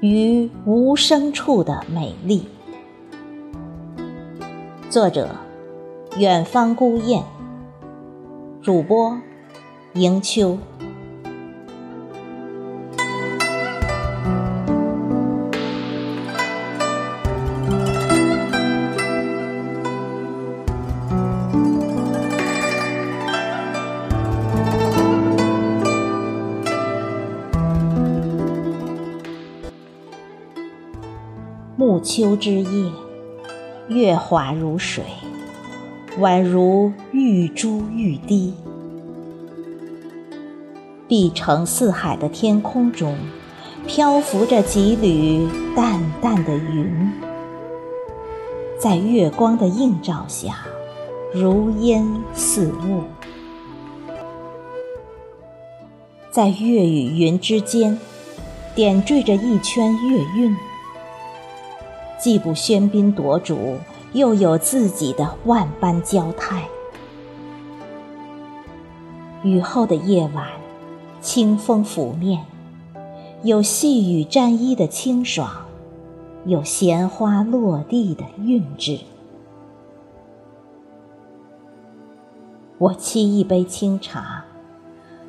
于无声处的美丽。作者：远方孤雁。主播：迎秋。暮秋之夜，月华如水，宛如玉珠玉滴。碧城四海的天空中，漂浮着几缕淡淡的云，在月光的映照下，如烟似雾。在月与云之间，点缀着一圈月晕。既不喧宾夺主，又有自己的万般娇态。雨后的夜晚，清风拂面，有细雨沾衣的清爽，有闲花落地的韵致。我沏一杯清茶，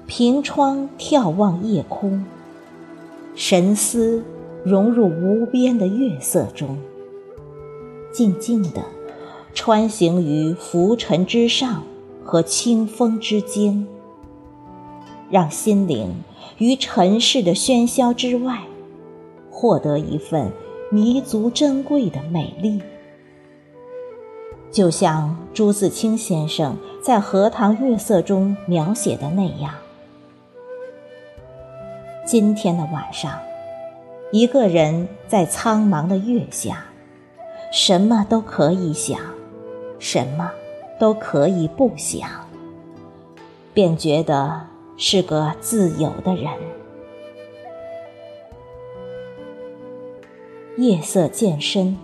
凭窗眺望夜空，神思。融入无边的月色中，静静地穿行于浮尘之上和清风之间，让心灵于尘世的喧嚣之外，获得一份弥足珍贵的美丽。就像朱自清先生在《荷塘月色》中描写的那样，今天的晚上。一个人在苍茫的月下，什么都可以想，什么都可以不想，便觉得是个自由的人。夜色渐深，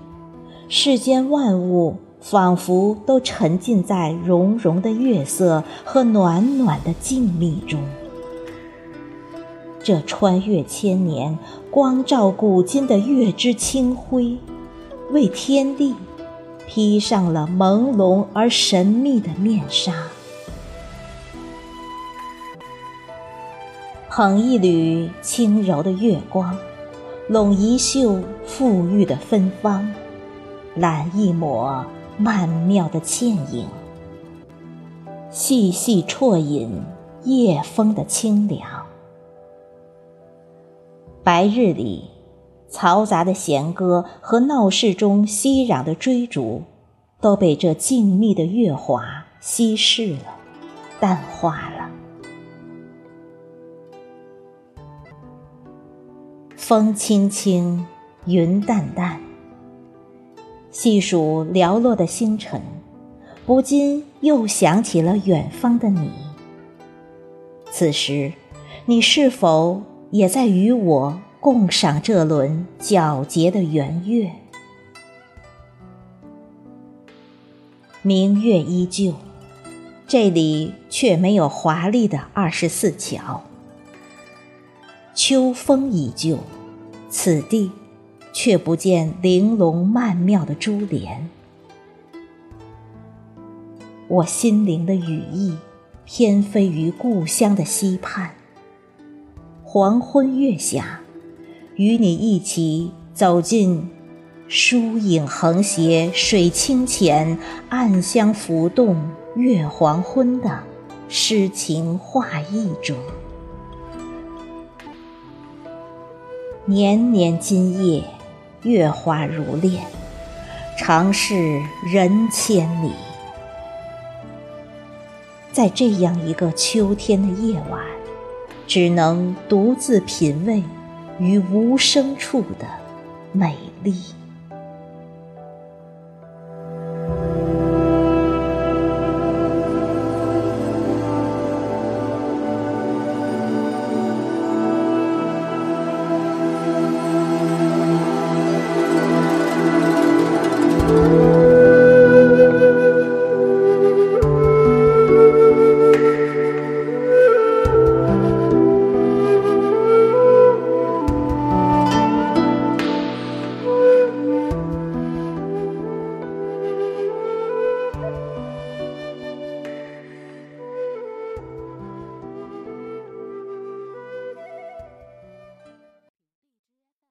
世间万物仿佛都沉浸在融融的月色和暖暖的静谧中。这穿越千年、光照古今的月之清辉，为天地披上了朦胧而神秘的面纱。捧一缕轻柔的月光，拢一袖馥郁的芬芳，揽一抹曼妙的倩影，细细啜饮夜风的清凉。白日里，嘈杂的弦歌和闹市中熙攘的追逐，都被这静谧的月华稀释了，淡化了。风轻轻，云淡淡，细数寥落的星辰，不禁又想起了远方的你。此时，你是否？也在与我共赏这轮皎洁的圆月。明月依旧，这里却没有华丽的二十四桥；秋风依旧，此地却不见玲珑曼妙的珠帘。我心灵的羽翼偏飞于故乡的溪畔。黄昏月下，与你一起走进疏影横斜、水清浅、暗香浮动、月黄昏的诗情画意中。年年今夜，月华如练，长是人千里。在这样一个秋天的夜晚。只能独自品味于无声处的美丽。